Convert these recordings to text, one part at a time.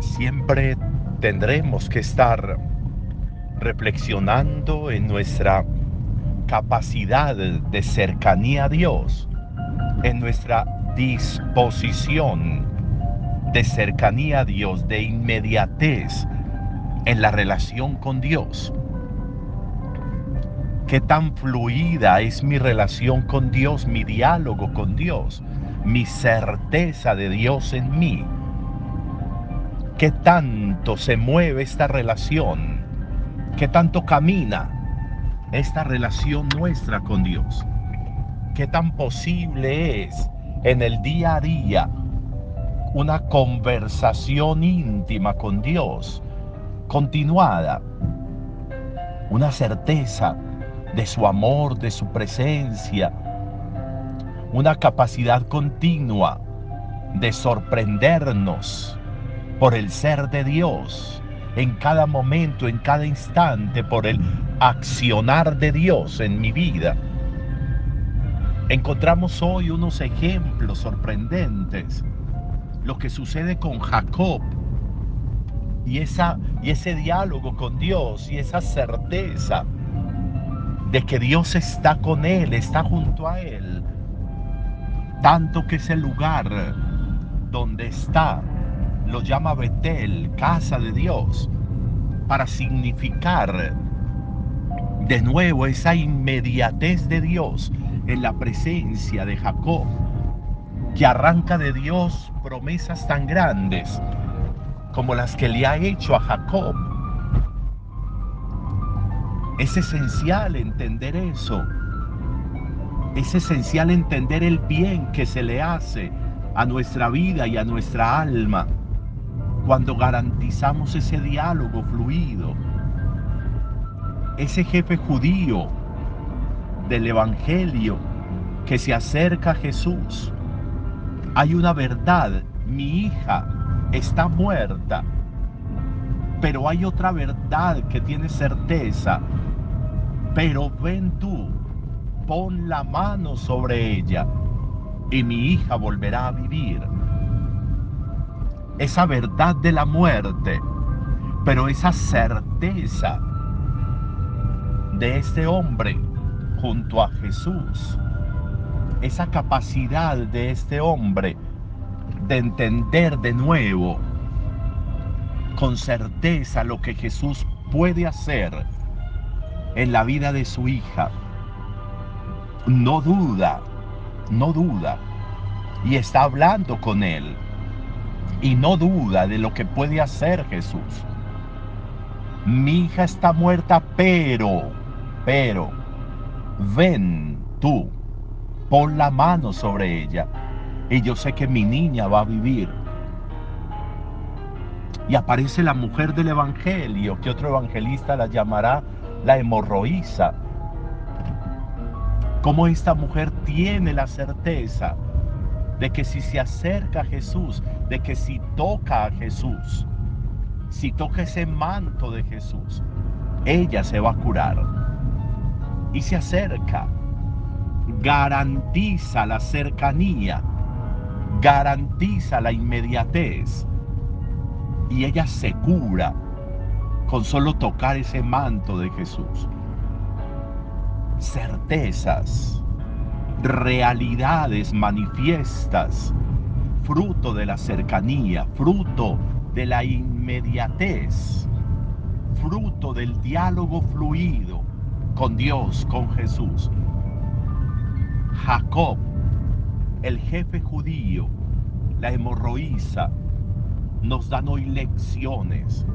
siempre tendremos que estar reflexionando en nuestra capacidad de cercanía a Dios, en nuestra disposición de cercanía a Dios, de inmediatez en la relación con Dios. Qué tan fluida es mi relación con Dios, mi diálogo con Dios, mi certeza de Dios en mí. Qué tanto se mueve esta relación, qué tanto camina esta relación nuestra con Dios. Qué tan posible es en el día a día una conversación íntima con Dios, continuada, una certeza de su amor, de su presencia, una capacidad continua de sorprendernos por el ser de Dios en cada momento, en cada instante, por el accionar de Dios en mi vida. Encontramos hoy unos ejemplos sorprendentes. Lo que sucede con Jacob y, esa, y ese diálogo con Dios y esa certeza de que Dios está con él, está junto a él. Tanto que ese lugar donde está lo llama Betel, casa de Dios, para significar de nuevo esa inmediatez de Dios en la presencia de Jacob, que arranca de Dios promesas tan grandes como las que le ha hecho a Jacob es esencial entender eso. Es esencial entender el bien que se le hace a nuestra vida y a nuestra alma cuando garantizamos ese diálogo fluido. Ese jefe judío del Evangelio que se acerca a Jesús. Hay una verdad, mi hija está muerta, pero hay otra verdad que tiene certeza pero ven tú, pon la mano sobre ella y mi hija volverá a vivir. Esa verdad de la muerte, pero esa certeza de este hombre junto a Jesús, esa capacidad de este hombre de entender de nuevo con certeza lo que Jesús puede hacer en la vida de su hija, no duda, no duda, y está hablando con él, y no duda de lo que puede hacer Jesús. Mi hija está muerta, pero, pero, ven tú, pon la mano sobre ella, y yo sé que mi niña va a vivir. Y aparece la mujer del Evangelio, que otro evangelista la llamará la hemorroísa. Como esta mujer tiene la certeza de que si se acerca a Jesús, de que si toca a Jesús, si toca ese manto de Jesús, ella se va a curar. Y se acerca, garantiza la cercanía, garantiza la inmediatez. Y ella se cura con solo tocar ese manto de Jesús. Certezas, realidades manifiestas, fruto de la cercanía, fruto de la inmediatez, fruto del diálogo fluido con Dios, con Jesús. Jacob, el jefe judío, la hemorroísa, nos dan hoy lecciones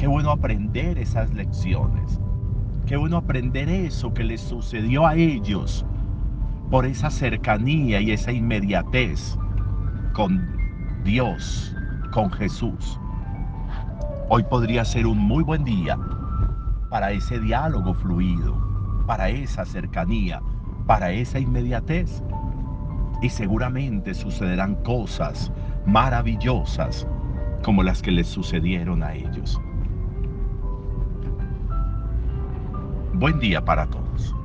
Qué bueno aprender esas lecciones. Qué bueno aprender eso que les sucedió a ellos por esa cercanía y esa inmediatez con Dios, con Jesús. Hoy podría ser un muy buen día para ese diálogo fluido, para esa cercanía, para esa inmediatez. Y seguramente sucederán cosas maravillosas como las que les sucedieron a ellos. Buen día para todos.